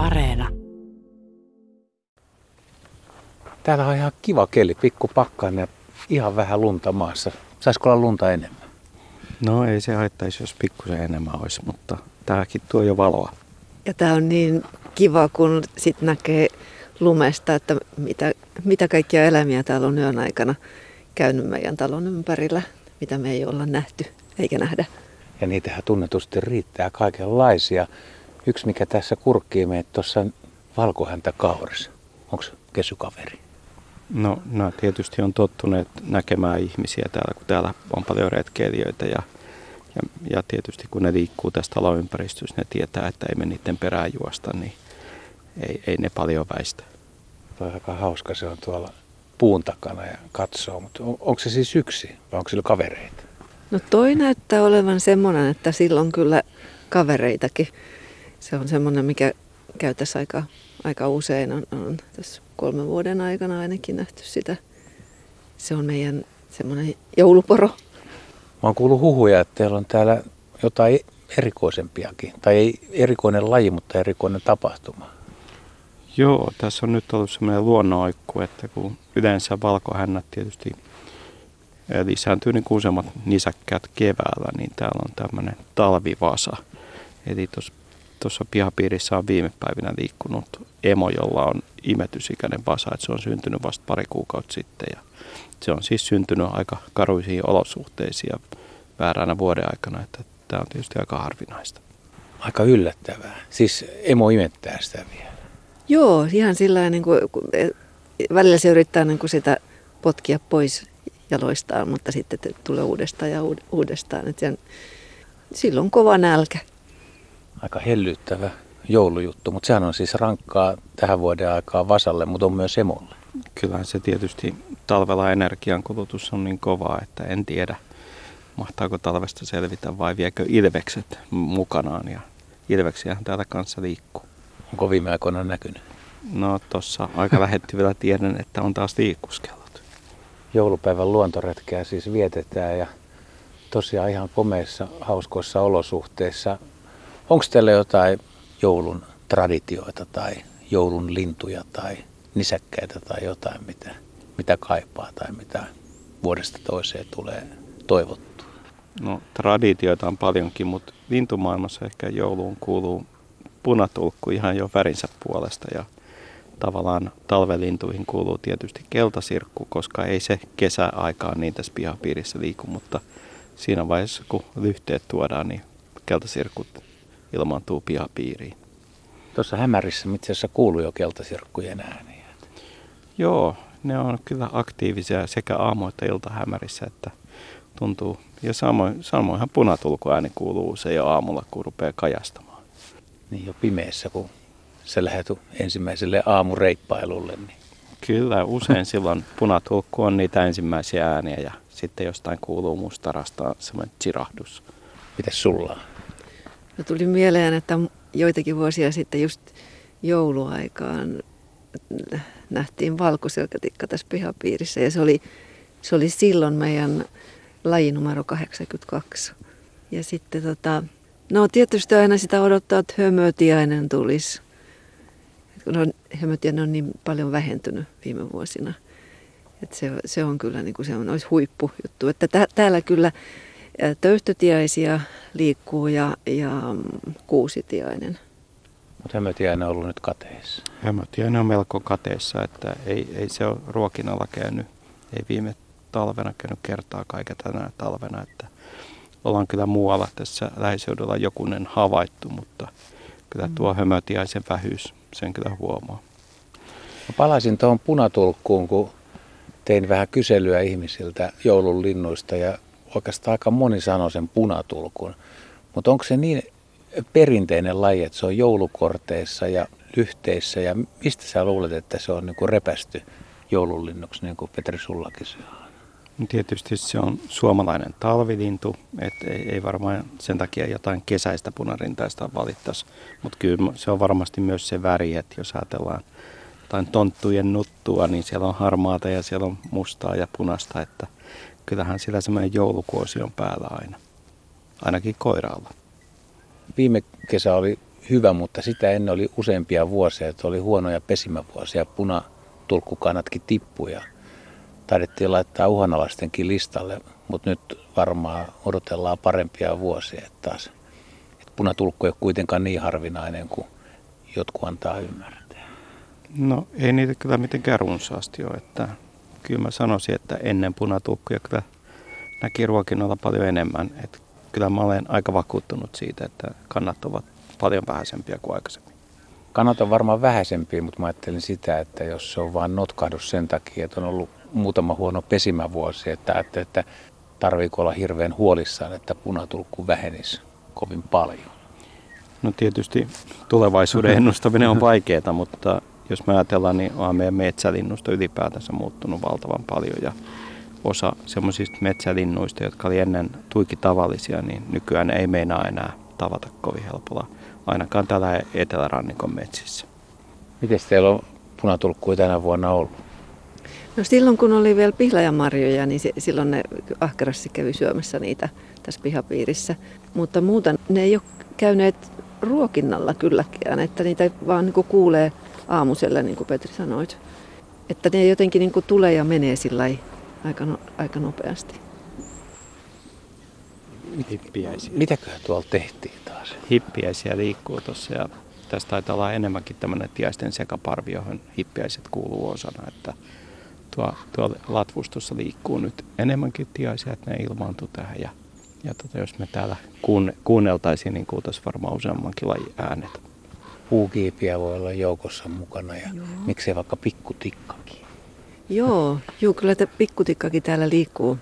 Areena. Täällä on ihan kiva keli, pikku pakkainen ja ihan vähän lunta maassa. Saisiko olla lunta enemmän? No ei se haittaisi, jos pikkusen enemmän olisi, mutta tämäkin tuo jo valoa. Ja tämä on niin kiva, kun sit näkee lumesta, että mitä, mitä kaikkia eläimiä täällä on yön aikana käynyt meidän talon ympärillä, mitä me ei olla nähty eikä nähdä. Ja niitähän tunnetusti riittää kaikenlaisia. Yksi, mikä tässä kurkkii meitä tuossa valkohäntä kaurissa. Onko kesukaveri? No, no tietysti on tottuneet näkemään ihmisiä täällä, kun täällä on paljon retkeilijöitä ja, ja, ja tietysti kun ne liikkuu tästä taloympäristössä, ne tietää, että ei me niiden perään juosta, niin ei, ei ne paljon väistä. Tuo on aika hauska, se on tuolla puun takana ja katsoo, mutta on, onko se siis yksi vai onko sillä kavereita? No toi näyttää olevan semmoinen, että silloin kyllä kavereitakin. Se on semmoinen, mikä käytäisi aika, aika usein. On, on tässä kolmen vuoden aikana ainakin nähty sitä. Se on meidän semmoinen jouluporo. Mä oon kuullut huhuja, että teillä on täällä jotain erikoisempiakin. Tai ei erikoinen laji, mutta erikoinen tapahtuma. Joo, tässä on nyt ollut semmoinen luonnonoikku, että kun yleensä valkohännät tietysti lisääntyy niin kuin useammat nisäkkäät keväällä, niin täällä on tämmöinen talvivasa. Eli tuossa pihapiirissä on viime päivinä liikkunut emo, jolla on imetysikäinen vasa, että se on syntynyt vasta pari kuukautta sitten. Ja se on siis syntynyt aika karuisiin olosuhteisiin ja vääränä vuoden aikana, että tämä on tietysti aika harvinaista. Aika yllättävää. Siis emo imettää sitä vielä. Joo, ihan sillä niin kuin, välillä se yrittää niin kuin sitä potkia pois jaloistaan, mutta sitten tulee uudestaan ja uudestaan. Että sen, silloin kova nälkä. Aika hellyttävä joulujuttu, mutta sehän on siis rankkaa tähän vuoden aikaa vasalle, mutta on myös emolle. Kyllähän se tietysti talvella energiankulutus on niin kovaa, että en tiedä, mahtaako talvesta selvitä vai viekö ilvekset mukanaan. Ja ilveksiähän täällä kanssa liikkuu. Onko viime aikoina näkynyt? No tuossa aika lähettyvillä tiedän, että on taas liikkuskellut. Joulupäivän luontoretkeä siis vietetään ja tosiaan ihan komeissa, hauskoissa olosuhteissa. Onko teillä jotain joulun traditioita tai joulun lintuja tai nisäkkäitä tai jotain, mitä, mitä kaipaa tai mitä vuodesta toiseen tulee toivottua? No traditioita on paljonkin, mutta lintumaailmassa ehkä jouluun kuuluu punatulkku ihan jo värinsä puolesta ja tavallaan talvelintuihin kuuluu tietysti keltasirkku, koska ei se kesäaikaan niin tässä pihapiirissä liiku, mutta siinä vaiheessa kun lyhteet tuodaan, niin keltasirkut ilmaantuu pihapiiriin. Tuossa hämärissä itse asiassa kuuluu jo keltasirkkujen ääniä. Joo, ne on kyllä aktiivisia sekä aamu- että iltahämärissä, että tuntuu. Ja samoin, samoinhan punatulkuääni kuuluu se jo aamulla, kun rupeaa kajastamaan. Niin jo pimeässä, kun se lähdet ensimmäiselle aamureippailulle. Niin. Kyllä, usein silloin punatulkku on niitä ensimmäisiä ääniä ja sitten jostain kuuluu mustarasta semmoinen chirahdus. Mites sulla No tuli mieleen, että joitakin vuosia sitten just jouluaikaan nähtiin valkoselkätikka tässä pihapiirissä ja se oli, se oli silloin meidän laji numero 82. Ja sitten tota, no tietysti aina sitä odottaa, että hömötiainen tulisi. No, hömötiainen on niin paljon vähentynyt viime vuosina. että se, se on kyllä niin kuin se on, olisi huippujuttu. Että tä, täällä kyllä töyhtötiaisia liikkuu ja, ja kuusitiainen. Mutta hömötiainen on ollut nyt kateessa. Hömötiainen on melko kateessa, että ei, ei se ole ruokinnalla käynyt. Ei viime talvena käynyt kertaa kaiken tänä talvena, että ollaan kyllä muualla tässä lähiseudulla jokunen havaittu, mutta kyllä mm. tuo hömötiaisen vähyys, sen kyllä huomaa. Mä palaisin tuohon punatulkkuun, kun tein vähän kyselyä ihmisiltä joulun linnuista ja oikeastaan aika moni sanoo sen punatulkun. Mutta onko se niin perinteinen laji, että se on joulukorteissa ja lyhteissä ja mistä sä luulet, että se on niinku repästy joulunlinnuksi, niin kuin Petri sullakin se on? No tietysti se on suomalainen talvilintu, että ei, ei varmaan sen takia jotain kesäistä punarintaista valittaisi, mutta kyllä se on varmasti myös se väri, että jos ajatellaan jotain tonttujen nuttua, niin siellä on harmaata ja siellä on mustaa ja punasta, että kyllähän sillä semmoinen joulukuosi on päällä aina, ainakin koiraalla. Viime kesä oli hyvä, mutta sitä ennen oli useampia vuosia, että oli huonoja pesimävuosia. Punatulkkukannatkin tippuja. Taidettiin laittaa uhanalaistenkin listalle, mutta nyt varmaan odotellaan parempia vuosia että taas. Että punatulkku ei ole kuitenkaan niin harvinainen kuin jotkut antaa ymmärtää. No ei niitä kyllä mitenkään runsaasti ole. Että kyllä mä sanoisin, että ennen punatulkkuja kyllä näki ruokinnolla paljon enemmän. Että kyllä mä olen aika vakuuttunut siitä, että kannat ovat paljon vähäisempiä kuin aikaisemmin. Kannat on varmaan vähäisempiä, mutta mä ajattelin sitä, että jos se on vain notkahdus sen takia, että on ollut muutama huono pesimävuosi, että ajattelin, että tarviiko olla hirveän huolissaan, että punatulkku vähenisi kovin paljon. No tietysti tulevaisuuden ennustaminen on vaikeaa, mutta jos me ajatellaan, niin on meidän metsälinnusto ylipäätänsä muuttunut valtavan paljon ja osa semmoisista metsälinnuista, jotka oli ennen tuiki tavallisia, niin nykyään ei meinaa enää tavata kovin helpolla, ainakaan täällä etelärannikon metsissä. Miten teillä on punatulkkuja tänä vuonna ollut? No silloin kun oli vielä pihlajamarjoja, niin se, silloin ne ahkerasti kävi syömässä niitä tässä pihapiirissä. Mutta muuten ne ei ole käyneet ruokinnalla kylläkään, että niitä vaan niin kuulee aamusella, niin kuin Petri sanoit. Että ne jotenkin niin tulee ja menee sillä aika, no, aika nopeasti. Hippiäisiä. Mitäköhän tuolla tehtiin taas? Hippiäisiä liikkuu tuossa ja tässä taitaa olla enemmänkin tämmöinen tiaisten sekaparvi, johon hippiäiset kuuluu osana, että tuo, tuo latvustossa liikkuu nyt enemmänkin tiaisia, että ne ilmaantuu tähän ja, ja tota, jos me täällä kuunne, kuunneltaisiin, niin kuultaisiin varmaan useammankin lajin äänet. Puukiipiä voi olla joukossa mukana ja Joo. miksei vaikka pikkutikkakin. Joo, juu, kyllä tämä pikkutikkakin täällä liikkuu.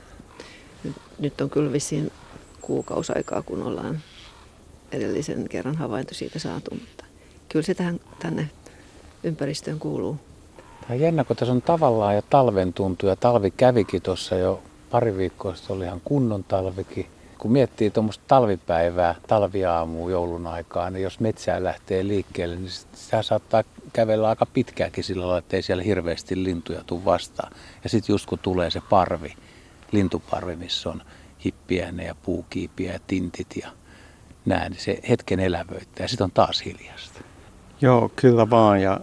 Nyt, nyt on kyllä vissiin kuukausaikaa, kun ollaan edellisen kerran havainto siitä saatu, mutta kyllä se tähän, tänne ympäristöön kuuluu. Tämä on jännä, kun tässä on tavallaan ja talven tuntu ja talvi kävikin tuossa jo pari viikkoa sitten oli ihan kunnon talvikin. Kun miettii tuommoista talvipäivää, talviaamua joulun aikaa, niin jos metsää lähtee liikkeelle, niin sitä saattaa kävellä aika pitkääkin sillä lailla, että ei siellä hirveästi lintuja tule vastaan. Ja sitten just kun tulee se parvi, lintuparvi, missä on hippiäinen ja puukiipiä ja tintit ja näin, niin se hetken elävöittää ja sitten on taas hiljasta. Joo, kyllä vaan. Ja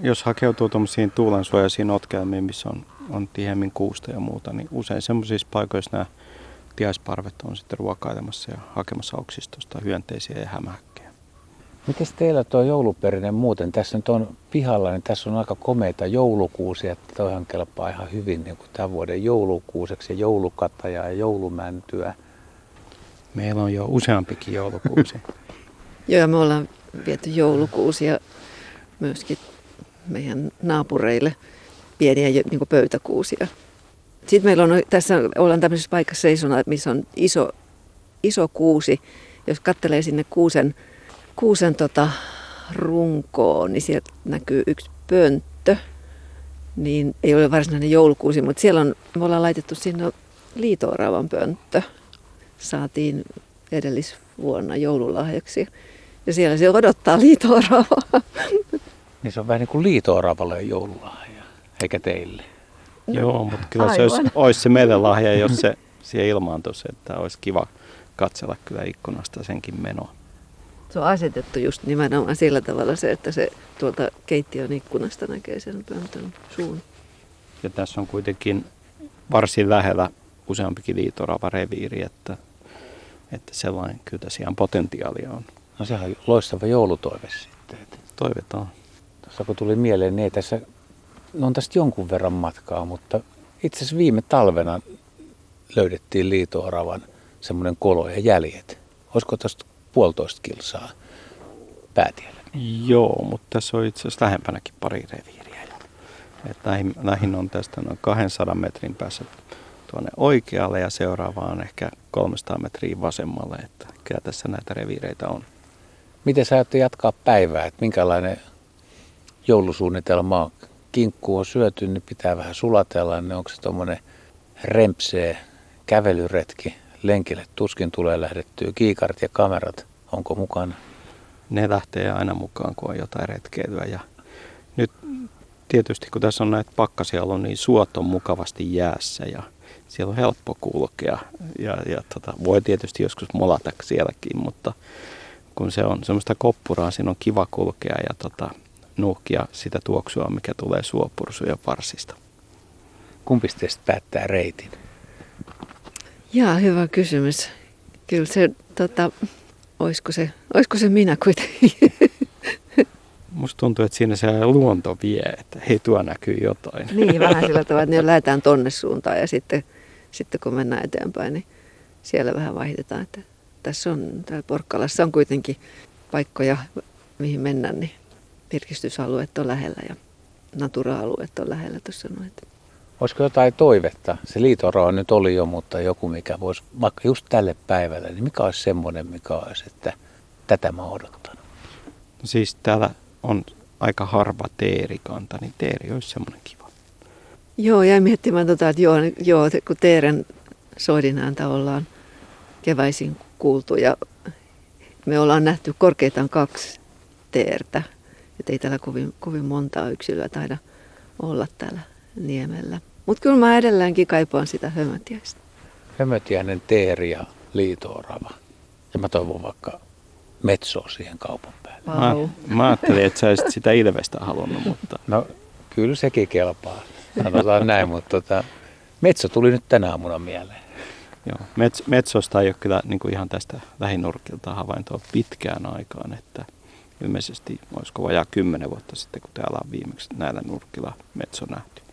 jos hakeutuu tuommoisiin tuulensuojaisiin notkelmiin, missä on, on tiheämmin kuusta ja muuta, niin usein semmoisissa paikoissa nämä tiaisparvet on sitten ruokailemassa ja hakemassa oksistosta hyönteisiä ja hämähäkkejä. Miten teillä tuo jouluperinen muuten? Tässä nyt on pihalla, niin tässä on aika komeita joulukuusia, että toihan kelpaa ihan hyvin niin kuin tämän vuoden joulukuuseksi ja joulukataja ja joulumäntyä. Meillä on jo useampikin joulukuusi. Joo, ja me ollaan viety joulukuusia myöskin meidän naapureille, pieniä niin pöytäkuusia. Sitten meillä on tässä, ollaan tämmöisessä paikassa seisona, missä on iso, iso kuusi. Jos katselee sinne kuusen, kuusen tota runkoon, niin sieltä näkyy yksi pönttö. Niin ei ole varsinainen joulukuusi, mutta siellä on, me ollaan laitettu sinne liitooravan pönttö. Saatiin edellisvuonna joululahjaksi. Ja siellä se odottaa liitooravaa. Niin se on vähän niin kuin liitooravalle joululahja, eikä teille. Joo, mutta kyllä aivan. se olisi, olisi se meille lahja, jos se siihen ilmaantuisi, että olisi kiva katsella kyllä ikkunasta senkin menoa. Se on asetettu just nimenomaan sillä tavalla se, että se tuolta keittiön ikkunasta näkee sen pöntön suun. Ja tässä on kuitenkin varsin lähellä useampikin liitorava reviiri, että, että sellainen kyllä tässä ihan potentiaalia on. No sehän on loistava joulutoive sitten. Toivotaan. Tuossa kun tuli mieleen, niin ei tässä, no on tästä jonkun verran matkaa, mutta itse asiassa viime talvena löydettiin liitooravan semmoinen kolo ja jäljet. Olisiko tästä puolitoista kilsaa päätiellä? Joo, mutta tässä on itse asiassa lähempänäkin pari reviiriä. Että näihin, näihin on tästä noin 200 metrin päässä tuonne oikealle ja seuraavaan ehkä 300 metriä vasemmalle. Että kyllä tässä näitä reviireitä on. Miten sä jatkaa päivää? Että minkälainen joulusuunnitelma on? Kinkku on syöty, niin pitää vähän sulatella. Niin onko se tuommoinen rempsee kävelyretki? Lenkille tuskin tulee lähdettyä. Kiikarit ja kamerat, onko mukana? Ne lähtee aina mukaan, kun on jotain retkeilyä. Ja nyt tietysti, kun tässä on näitä pakkasia ollut, niin suot on mukavasti jäässä ja siellä on helppo kulkea. Ja, ja tota, voi tietysti joskus molata sielläkin, mutta kun se on semmoista koppuraa, siinä on kiva kulkea ja tota, nuuhkia sitä tuoksua, mikä tulee suopursuja parsista. Kumpi teistä päättää reitin? Jaa, hyvä kysymys. Kyllä se, tota, olisiko se, olisiko se minä kuitenkin? Musta tuntuu, että siinä se luonto vie, että hei tuo näkyy jotain. niin, vähän sillä tavalla, että ne lähdetään tonne suuntaan ja sitten, sitten kun mennään eteenpäin, niin siellä vähän vaihdetaan. Että tässä on, täällä Porkkalassa on kuitenkin paikkoja, mihin mennään, niin virkistysalueet on lähellä ja natura-alueet on lähellä tuossa noin. Olisiko jotain toivetta? Se liitoraa nyt oli jo, mutta joku mikä voisi, vaikka just tälle päivälle, niin mikä olisi semmoinen, mikä olisi, että tätä mä odottanut? No siis täällä on aika harva teerikanta, niin teeri olisi semmoinen kiva. Joo, jäin miettimään tota, että joo, joo, kun teeren soidinääntä ollaan keväisin kuultu ja me ollaan nähty korkeintaan kaksi teertä. Että ei täällä kovin, kovin montaa yksilöä taida olla täällä niemellä. Mutta kyllä mä edelleenkin kaipaan sitä hömötiäistä. Hömötiäinen teeri ja liitoorava. Ja mä toivon vaikka metsoa siihen kaupan päälle. Wow. Mä, mä ajattelin, että sä olisit sitä ilvestä halunnut, mutta No kyllä sekin kelpaa. Sanotaan näin, mutta tota, metso tuli nyt tänä aamuna mieleen. joo, mets, metsosta ei ole kyllä niin kuin ihan tästä lähinurkilta havaintoa pitkään aikaan, että ilmeisesti olisiko vajaa kymmenen vuotta sitten, kun täällä on viimeksi näillä nurkilla metso nähty.